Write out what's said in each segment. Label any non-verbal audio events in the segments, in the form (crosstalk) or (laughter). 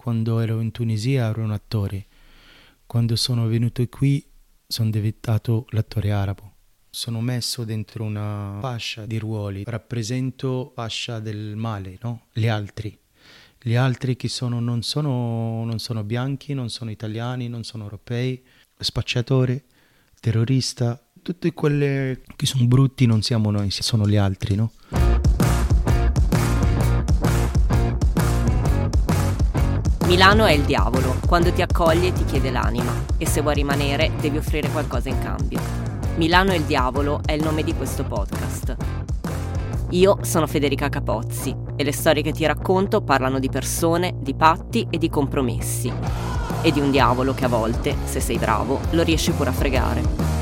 Quando ero in Tunisia ero un attore. Quando sono venuto qui sono diventato l'attore arabo. Sono messo dentro una fascia di ruoli, rappresento fascia del male, no? Gli altri. Gli altri che sono, non, sono, non sono bianchi, non sono italiani, non sono europei, spacciatore, terrorista, tutte quelle che sono brutti non siamo noi, sono gli altri, no? Milano è il diavolo, quando ti accoglie ti chiede l'anima e se vuoi rimanere devi offrire qualcosa in cambio. Milano è il diavolo è il nome di questo podcast. Io sono Federica Capozzi e le storie che ti racconto parlano di persone, di patti e di compromessi. E di un diavolo che a volte, se sei bravo, lo riesci pure a fregare.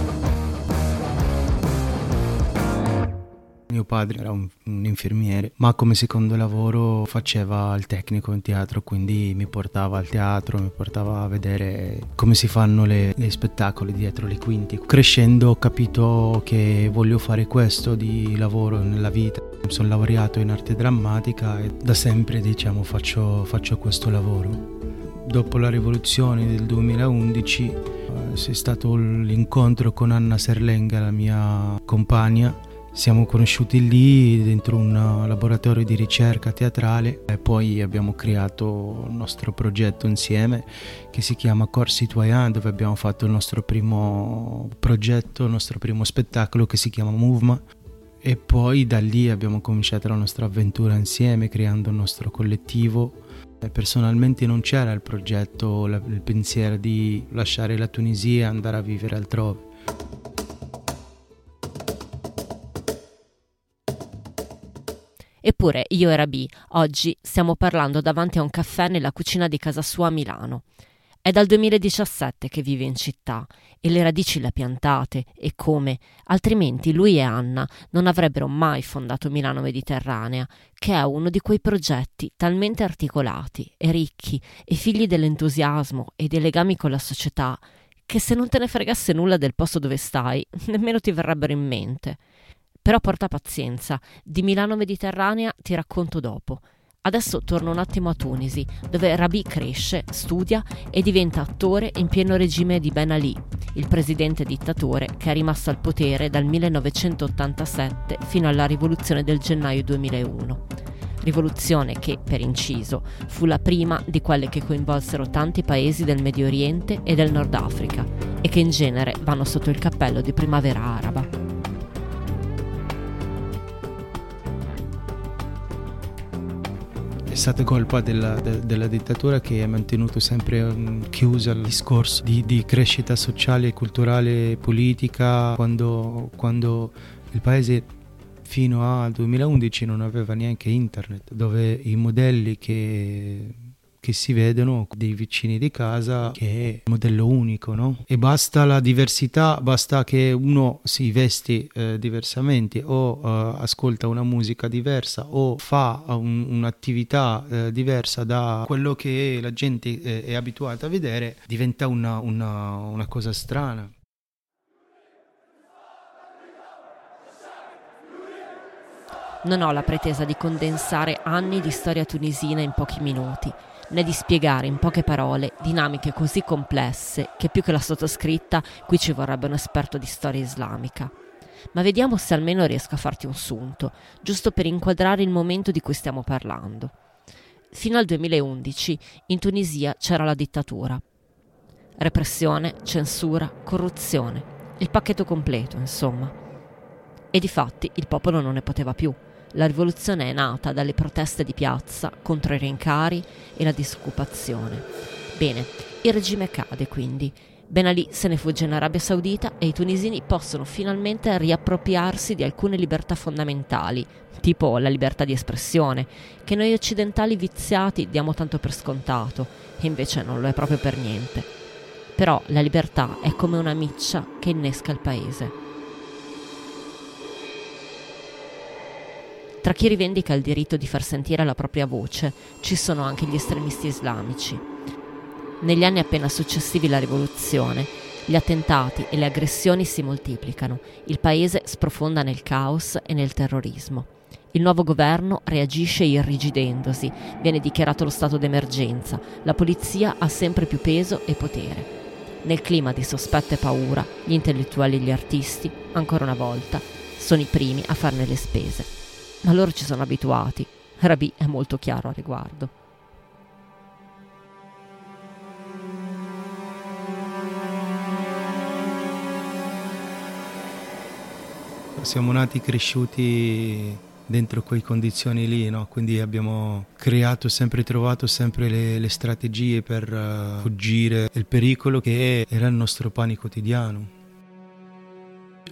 Mio padre era un, un, infermiere, ma come secondo lavoro faceva il tecnico in teatro, quindi mi portava al teatro, mi portava a vedere come si fanno le, le spettacoli dietro le quinti. Crescendo ho capito che voglio fare questo di lavoro nella vita. Sono laureato in arte drammatica e da sempre diciamo faccio, faccio questo lavoro. Dopo la rivoluzione del 2011 eh, c'è stato l'incontro con Anna Serlenga, la mia compagna, siamo conosciuti lì dentro un laboratorio di ricerca teatrale e poi abbiamo creato il nostro progetto insieme che si chiama Corps Citoyen dove abbiamo fatto il nostro primo progetto, il nostro primo spettacolo che si chiama Movement e poi da lì abbiamo cominciato la nostra avventura insieme creando il nostro collettivo. Personalmente non c'era il progetto, il pensiero di lasciare la Tunisia e andare a vivere altrove Eppure io e Rabi oggi stiamo parlando davanti a un caffè nella cucina di casa sua a Milano. È dal 2017 che vive in città e le radici le ha piantate e come, altrimenti lui e Anna non avrebbero mai fondato Milano Mediterranea, che è uno di quei progetti talmente articolati e ricchi e figli dell'entusiasmo e dei legami con la società che se non te ne fregasse nulla del posto dove stai, nemmeno ti verrebbero in mente. Però porta pazienza, di Milano Mediterranea ti racconto dopo. Adesso torno un attimo a Tunisi, dove Rabi cresce, studia e diventa attore in pieno regime di Ben Ali, il presidente dittatore che è rimasto al potere dal 1987 fino alla rivoluzione del gennaio 2001. Rivoluzione che, per inciso, fu la prima di quelle che coinvolsero tanti paesi del Medio Oriente e del Nord Africa e che in genere vanno sotto il cappello di primavera araba. Stata colpa della, de, della, dittatura che ha mantenuto sempre um, chiuso il discorso di, di, crescita sociale, culturale e politica quando, quando il paese fino al 2011 non aveva neanche internet, dove i modelli che che si vedono dei vicini di casa che è un modello unico, no? E basta la diversità, basta che uno si vesti eh, diversamente o eh, ascolta una musica diversa o fa un, un'attività eh, diversa da quello che la gente eh, è abituata a vedere, diventa una, una, una cosa strana. Non ho la pretesa di condensare anni di storia tunisina in pochi minuti né di spiegare in poche parole dinamiche così complesse che più che la sottoscritta qui ci vorrebbe un esperto di storia islamica. Ma vediamo se almeno riesco a farti un sunto, giusto per inquadrare il momento di cui stiamo parlando. Fino al 2011 in Tunisia c'era la dittatura. Repressione, censura, corruzione, il pacchetto completo, insomma. E di fatti il popolo non ne poteva più. La rivoluzione è nata dalle proteste di piazza contro i rincari e la disoccupazione. Bene, il regime cade quindi. Ben Ali se ne fugge in Arabia Saudita e i tunisini possono finalmente riappropriarsi di alcune libertà fondamentali, tipo la libertà di espressione, che noi occidentali viziati diamo tanto per scontato, e invece non lo è proprio per niente. Però la libertà è come una miccia che innesca il paese. Tra chi rivendica il diritto di far sentire la propria voce ci sono anche gli estremisti islamici. Negli anni appena successivi alla rivoluzione, gli attentati e le aggressioni si moltiplicano, il paese sprofonda nel caos e nel terrorismo. Il nuovo governo reagisce irrigidendosi, viene dichiarato lo stato d'emergenza, la polizia ha sempre più peso e potere. Nel clima di sospetto e paura, gli intellettuali e gli artisti, ancora una volta, sono i primi a farne le spese. Ma loro ci sono abituati. Rabi è molto chiaro a riguardo. Siamo nati cresciuti dentro quelle condizioni lì, no? quindi abbiamo creato, sempre trovato sempre le, le strategie per uh, fuggire dal pericolo che era il nostro pane quotidiano.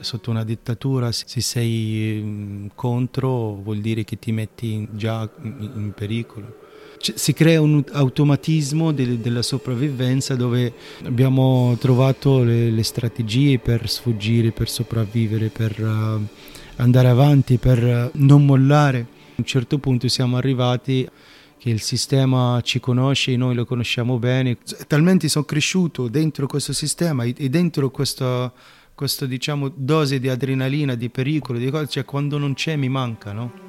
Sotto una dittatura, se sei mm, contro, vuol dire che ti metti già in, pericolo. C- si crea un automatismo de- della sopravvivenza dove abbiamo trovato le, le, strategie per sfuggire, per sopravvivere, per uh, andare avanti, per non mollare. A un certo punto siamo arrivati che il sistema ci conosce, noi lo conosciamo bene. Talmente sono cresciuto dentro questo sistema e dentro questa, questa diciamo, dose di adrenalina, di pericolo, di cose, cioè quando non c'è mi manca, no?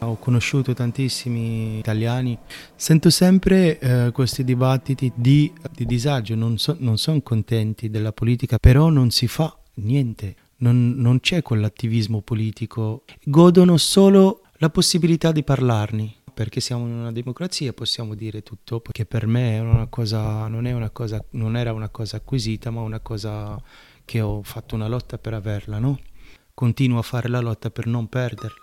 Ho conosciuto tantissimi italiani, sento sempre eh, questi dibattiti di, di disagio, non, so, non sono contenti della politica, però non si fa niente, non, non c'è quell'attivismo politico, godono solo la possibilità di parlarne perché siamo in una democrazia possiamo dire tutto, perché per me una cosa, non, una cosa, non, era una cosa acquisita, ma una cosa che ho fatto una lotta per averla, no? Continuo a fare la lotta per non perderla.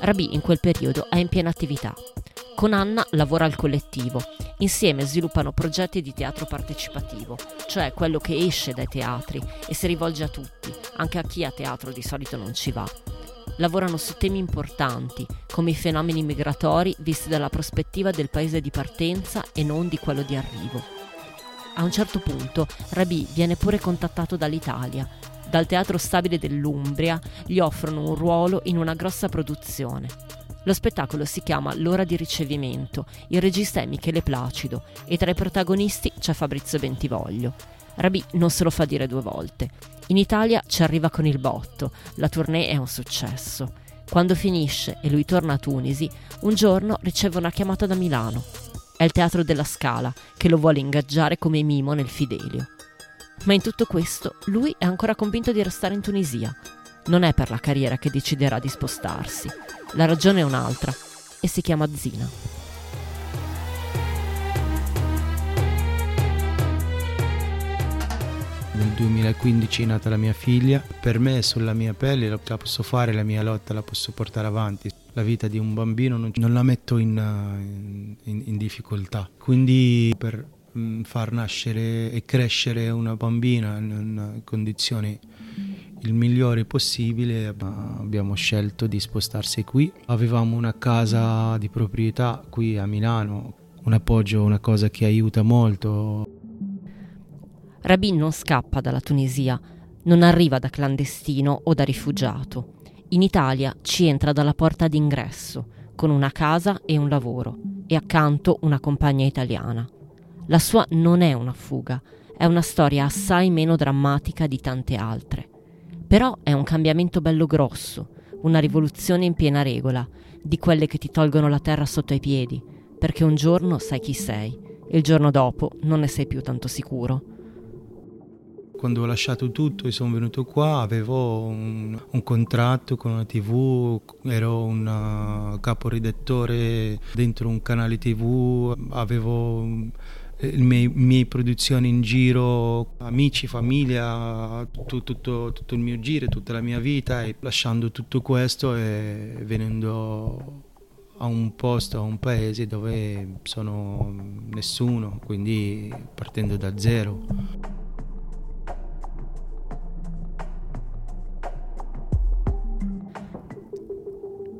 Rabi in quel periodo è in piena attività. Con Anna lavora al collettivo. Insieme sviluppano progetti di teatro partecipativo, cioè quello che esce dai teatri e si rivolge a tutti, anche a chi a teatro di solito non ci va. Lavorano su temi importanti, come i fenomeni migratori visti dalla prospettiva del paese di partenza e non di quello di arrivo. A un certo punto Rabi viene pure contattato dall'Italia dal Teatro Stabile dell'Umbria gli offrono un ruolo in una grossa produzione. Lo spettacolo si chiama L'ora di ricevimento, il regista è Michele Placido e tra i protagonisti c'è Fabrizio Bentivoglio. Rabi non se lo fa dire due volte. In Italia ci arriva con il botto, la tournée è un successo. Quando finisce e lui torna a Tunisi, un giorno riceve una chiamata da Milano. È il Teatro della Scala che lo vuole ingaggiare come mimo nel Fidelio. Ma in tutto questo lui è ancora convinto di restare in Tunisia. Non è per la carriera che deciderà di spostarsi. La ragione è un'altra e si chiama Zina. Nel 2015 è nata la mia figlia, per me sulla mia pelle la posso fare, la mia lotta la posso portare avanti. La vita di un bambino non, la metto in, in, in difficoltà, quindi per Mm, far nascere e crescere una bambina in condizioni il migliore possibile abbiamo scelto di spostarsi qui. Avevamo una casa di proprietà qui a Milano un appoggio una cosa che aiuta molto Rabin non scappa dalla Tunisia non arriva da clandestino o da rifugiato in Italia ci entra dalla porta d'ingresso con una casa e un lavoro e accanto una compagna italiana la sua non è una fuga, è una storia assai meno drammatica di tante altre. Però è un cambiamento bello grosso, una rivoluzione in piena regola, di quelle che ti tolgono la terra sotto i piedi, perché un giorno sai chi sei, e il giorno dopo non ne sei più tanto sicuro. Quando ho lasciato tutto e sono venuto qua avevo un, un contratto con una tv, ero un uh, caporedattore dentro un canale tv, avevo le mie, mie, produzioni in giro, amici, famiglia, tutto, tutto, tutto, il mio giro, tutta la mia vita e lasciando tutto questo e venendo a un posto, a un paese dove sono nessuno, quindi partendo da zero.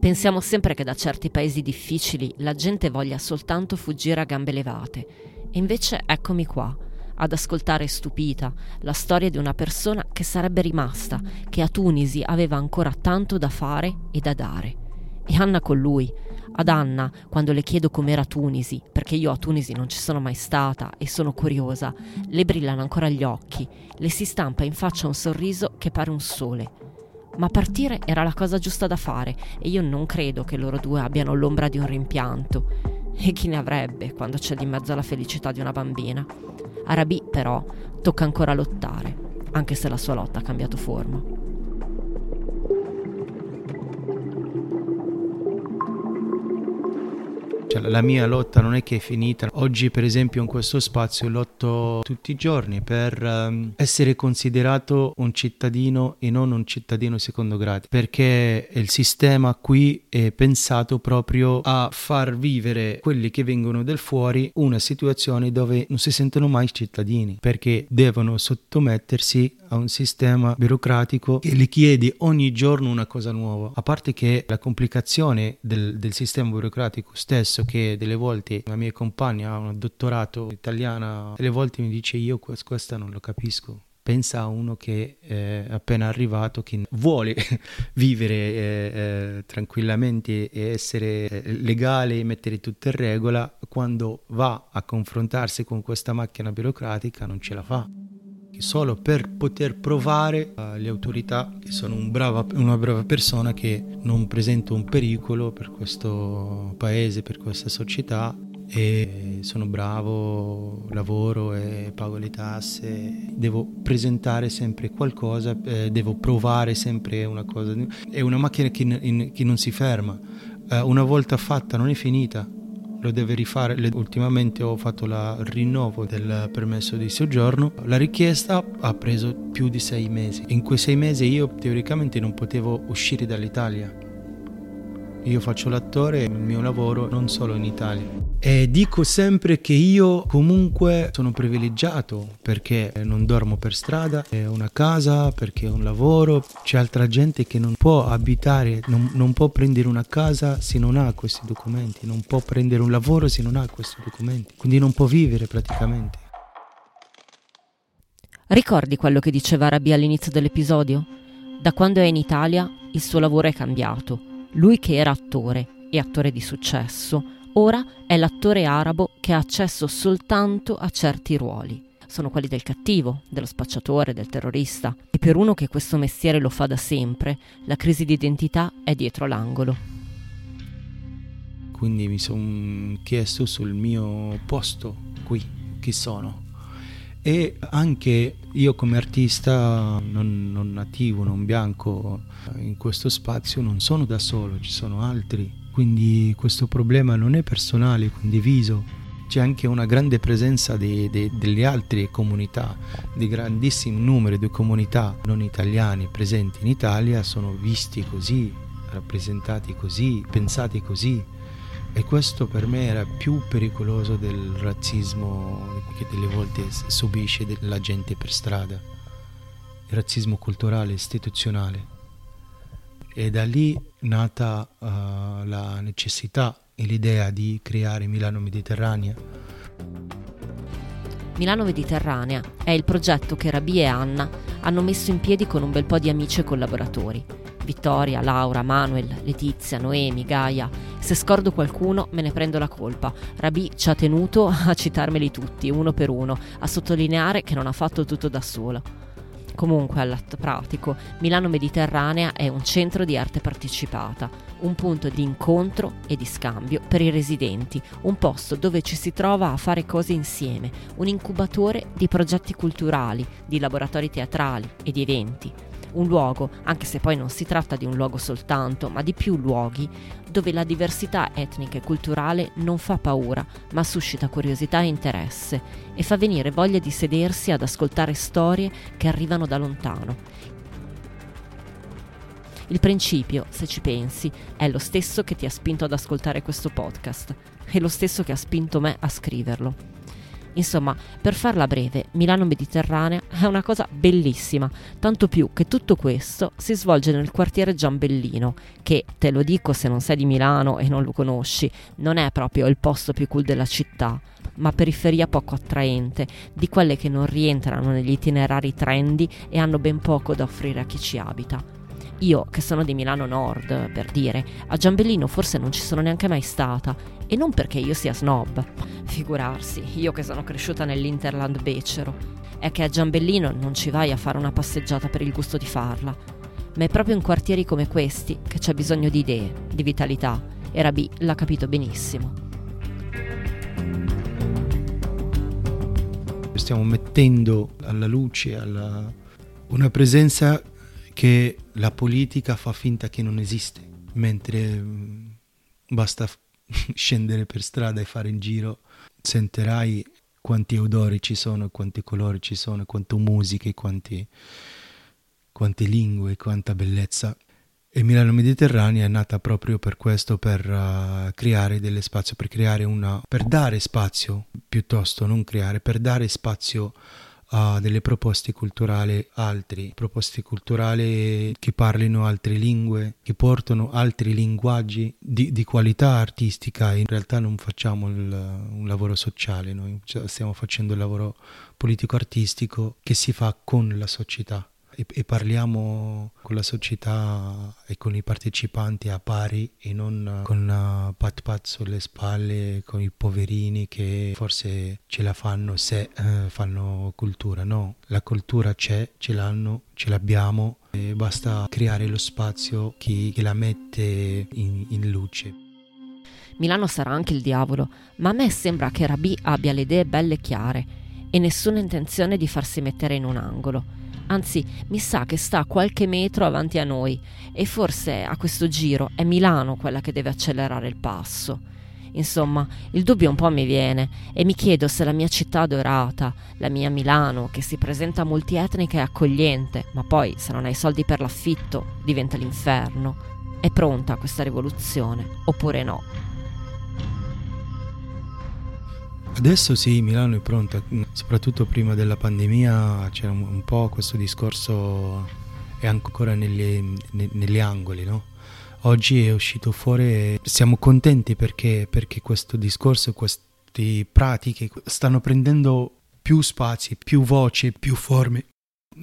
Pensiamo sempre che da certi paesi difficili la gente voglia soltanto fuggire a gambe levate e invece eccomi qua, ad ascoltare stupita la storia di una persona che sarebbe rimasta, che a Tunisi aveva ancora tanto da fare e da dare. E Anna con lui, Ad Anna, quando le chiedo com'era Tunisi, perché io a Tunisi non ci sono mai stata e sono curiosa, le brillano ancora gli occhi, le si stampa in faccia un sorriso che pare un sole. Ma partire era la cosa giusta da fare e io non credo che loro due abbiano l'ombra di un rimpianto. E chi ne avrebbe quando c'è di mezzo la felicità di una bambina? A Rabi, però, tocca ancora lottare, anche se la sua lotta ha cambiato forma. Cioè, la mia lotta non è che è finita. Oggi, per esempio, in questo spazio lotto tutti i giorni per um, essere considerato un cittadino e non un cittadino secondo grado, perché il sistema qui è pensato proprio a far vivere quelli che vengono del fuori una situazione dove non si sentono mai cittadini, perché devono sottomettersi a un sistema burocratico che le chiede ogni giorno una cosa nuova. A parte che la complicazione del, del sistema burocratico stesso, che delle volte la mia compagna ha un dottorato italiana, delle volte mi dice io questa non lo capisco. Pensa a uno che è appena arrivato, che vuole (laughs) vivere eh, eh, tranquillamente e essere eh, legale e mettere tutto in regola, quando va a confrontarsi con questa macchina burocratica non ce la fa solo per poter provare alle autorità che sono un brava, una brava persona che non presento un pericolo per questo paese, per questa società e sono bravo, lavoro e pago le tasse, devo presentare sempre qualcosa, eh, devo provare sempre una cosa. È una macchina che, in, che non si ferma, eh, una volta fatta non è finita, lo deve rifare. Ultimamente ho fatto il rinnovo del permesso di soggiorno. La richiesta ha preso più di sei mesi. In quei sei mesi io teoricamente non potevo uscire dall'Italia io faccio l'attore, il mio lavoro non solo in Italia. E dico sempre che io comunque sono privilegiato perché non dormo per strada, ho una casa, perché ho un lavoro. C'è altra gente che non può abitare, non, non può prendere una casa se non ha questi documenti, non può prendere un lavoro se non ha questi documenti, quindi non può vivere praticamente. Ricordi quello che diceva Rabi all'inizio dell'episodio? Da quando è in Italia il suo lavoro è cambiato lui che era attore e attore di successo, ora è l'attore arabo che ha accesso soltanto a certi ruoli. Sono quelli del cattivo, dello spacciatore, del terrorista. E per uno che questo mestiere lo fa da sempre, la crisi di identità è dietro l'angolo. Quindi mi sono chiesto sul mio posto qui, chi sono e anche io come artista non, non, nativo, non bianco in questo spazio non sono da solo, ci sono altri, quindi questo problema non è personale, è condiviso. C'è anche una grande presenza di, di, delle altre comunità, di grandissimi numeri di comunità non italiani presenti in Italia, sono visti così, rappresentati così, pensati così e questo per me era più pericoloso del razzismo che delle volte subisce la gente per strada, il razzismo culturale, istituzionale. E da lì nata uh, la necessità e l'idea di creare Milano Mediterranea. Milano Mediterranea è il progetto che Rabi e Anna hanno messo in piedi con un bel po' di amici e collaboratori. Vittoria, Laura, Manuel, Letizia, Noemi, Gaia. Se scordo qualcuno me ne prendo la colpa. Rabi ci ha tenuto (laughs) a citarmeli tutti, uno per uno, a sottolineare che non ha fatto tutto da sola. Comunque, all'atto pratico, Milano Mediterranea è un centro di arte partecipata, un punto di incontro e di scambio per i residenti, un posto dove ci si trova a fare cose insieme, un incubatore di progetti culturali, di laboratori teatrali e di eventi un luogo, anche se poi non si tratta di un luogo soltanto, ma di più luoghi, dove la diversità etnica e culturale non fa paura, ma suscita curiosità e interesse e fa venire voglia di sedersi ad ascoltare storie che arrivano da lontano. Il principio, se ci pensi, è lo stesso che ti ha spinto ad ascoltare questo podcast, è lo stesso che ha spinto me a scriverlo. Insomma, per farla breve, Milano Mediterranea è una cosa bellissima, tanto più che tutto questo si svolge nel quartiere Giambellino, che, te lo dico se non sei di Milano e non lo conosci, non è proprio il posto più cool della città, ma periferia poco attraente, di quelle che non rientrano negli itinerari trendy e hanno ben poco da offrire a chi ci abita. Io, che sono di Milano Nord, per dire, a Giambellino forse non ci sono neanche mai stata, e non perché io sia snob. Figurarsi, io che sono cresciuta nell'Interland becero. È che a Giambellino non ci vai a fare una passeggiata per il gusto di farla. Ma è proprio in quartieri come questi che c'è bisogno di idee, di vitalità, e Rabi l'ha capito benissimo. Stiamo mettendo alla luce alla... una presenza che la politica fa finta che non esiste, mentre mm, basta (laughs) scendere per strada e fare in giro, sentirai quanti odori ci sono, quanti colori ci sono, quante musiche, quanti, quante lingue, quanta bellezza. E Milano Mediterranea è nata proprio per questo, per uh, creare delle spazio, per creare una, per dare spazio, piuttosto non creare, per dare spazio a delle proposte culturali altri, proposte culturali che parlino altre lingue, che portano altri linguaggi di, di qualità artistica. In realtà non facciamo il, un lavoro sociale, noi stiamo facendo il lavoro politico-artistico che si fa con la società e, e, parliamo con la società e con i partecipanti a pari e non con uh, pat pat sulle spalle, con i poverini che forse ce la fanno se uh, fanno cultura. No, la cultura c'è, ce l'hanno, ce l'abbiamo e basta creare lo spazio che, che la mette in, in luce. Milano sarà anche il diavolo, ma a me sembra che Rabi abbia le idee belle chiare e nessuna intenzione di farsi mettere in un angolo anzi mi sa che sta qualche metro avanti a noi e forse a questo giro è Milano quella che deve accelerare il passo. Insomma, il dubbio un po' mi viene e mi chiedo se la mia città dorata, la mia Milano, che si presenta multietnica e accogliente, ma poi se non hai soldi per l'affitto diventa l'inferno, è pronta a questa rivoluzione oppure no. Adesso sì, Milano è pronta, soprattutto prima della pandemia c'era un, un po' questo discorso, è ancora negli, ne, negli angoli, no? Oggi è uscito fuori, siamo contenti perché, perché questo discorso, queste pratiche stanno prendendo più spazi, più voci, più forme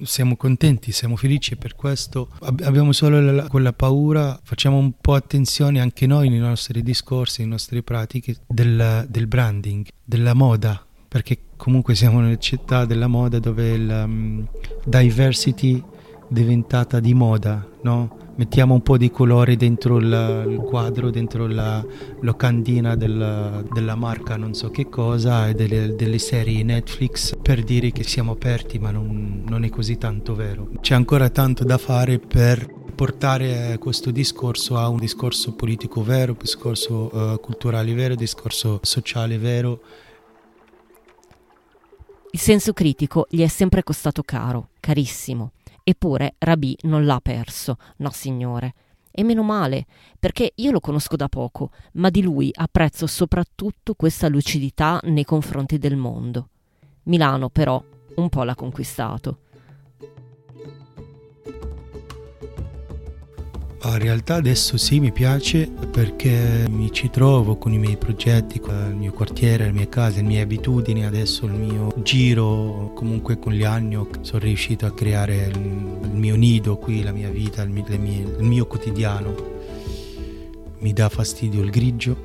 siamo contenti, siamo felici per questo. Abbiamo solo la, quella paura, facciamo un po' attenzione anche noi nei nostri discorsi, nelle nostre pratiche del, del branding, della moda, perché comunque siamo nella città della moda dove la um, diversity è diventata di moda, no? Mettiamo un po' di colore dentro il, il quadro, dentro la locandina della, della, marca non so che cosa e delle, delle, serie Netflix per dire che siamo aperti ma non, non è così tanto vero. C'è ancora tanto da fare per portare questo discorso a un discorso politico vero, un discorso uh, culturale vero, un discorso sociale vero. Il senso critico gli è sempre costato caro, carissimo. Eppure Rabì non l'ha perso, no signore. E meno male, perché io lo conosco da poco, ma di lui apprezzo soprattutto questa lucidità nei confronti del mondo. Milano, però, un po' l'ha conquistato. In realtà adesso sì mi piace perché mi ci trovo con i miei progetti, con il mio quartiere, le mie case, le mie abitudini, adesso il mio giro, comunque con gli anni sono riuscito a creare il, mio nido qui, la mia vita, il mio, il mio quotidiano. Mi dà fastidio il grigio,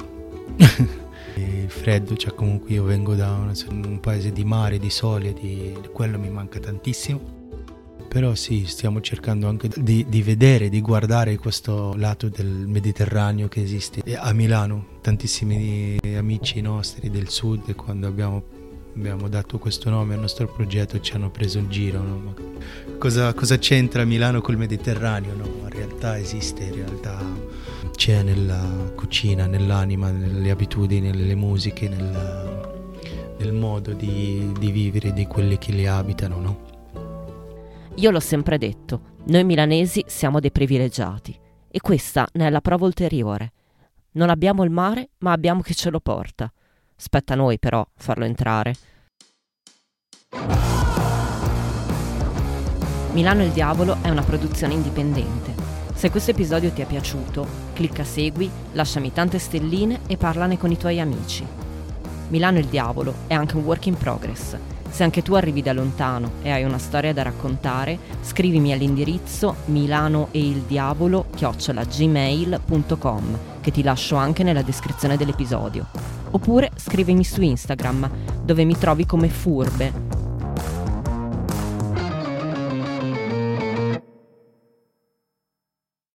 (laughs) il freddo, cioè comunque io vengo da un paese di mare, di sole, di, quello mi manca tantissimo però sì, stiamo cercando anche di, di, vedere, di guardare questo lato del Mediterraneo che esiste a Milano. Tantissimi amici nostri del sud, quando abbiamo, abbiamo dato questo nome al nostro progetto, ci hanno preso il giro. No? Cosa, cosa, c'entra Milano col Mediterraneo? No? In realtà esiste, in realtà c'è nella cucina, nell'anima, nelle abitudini, nelle musiche, nel, nel modo di, di, vivere di quelli che li abitano. No? Io l'ho sempre detto, noi milanesi siamo dei privilegiati e questa ne è la prova ulteriore. Non abbiamo il mare, ma abbiamo chi ce lo porta. Spetta a noi però farlo entrare. Milano il Diavolo è una produzione indipendente. Se questo episodio ti è piaciuto, clicca segui, lasciami tante stelline e parlane con i tuoi amici. Milano il Diavolo è anche un work in progress Se anche tu arrivi da lontano e hai una storia da raccontare, scrivimi all'indirizzo milanoeildiavolo-gmail.com che ti lascio anche nella descrizione dell'episodio. Oppure scrivimi su Instagram, dove mi trovi come furbe,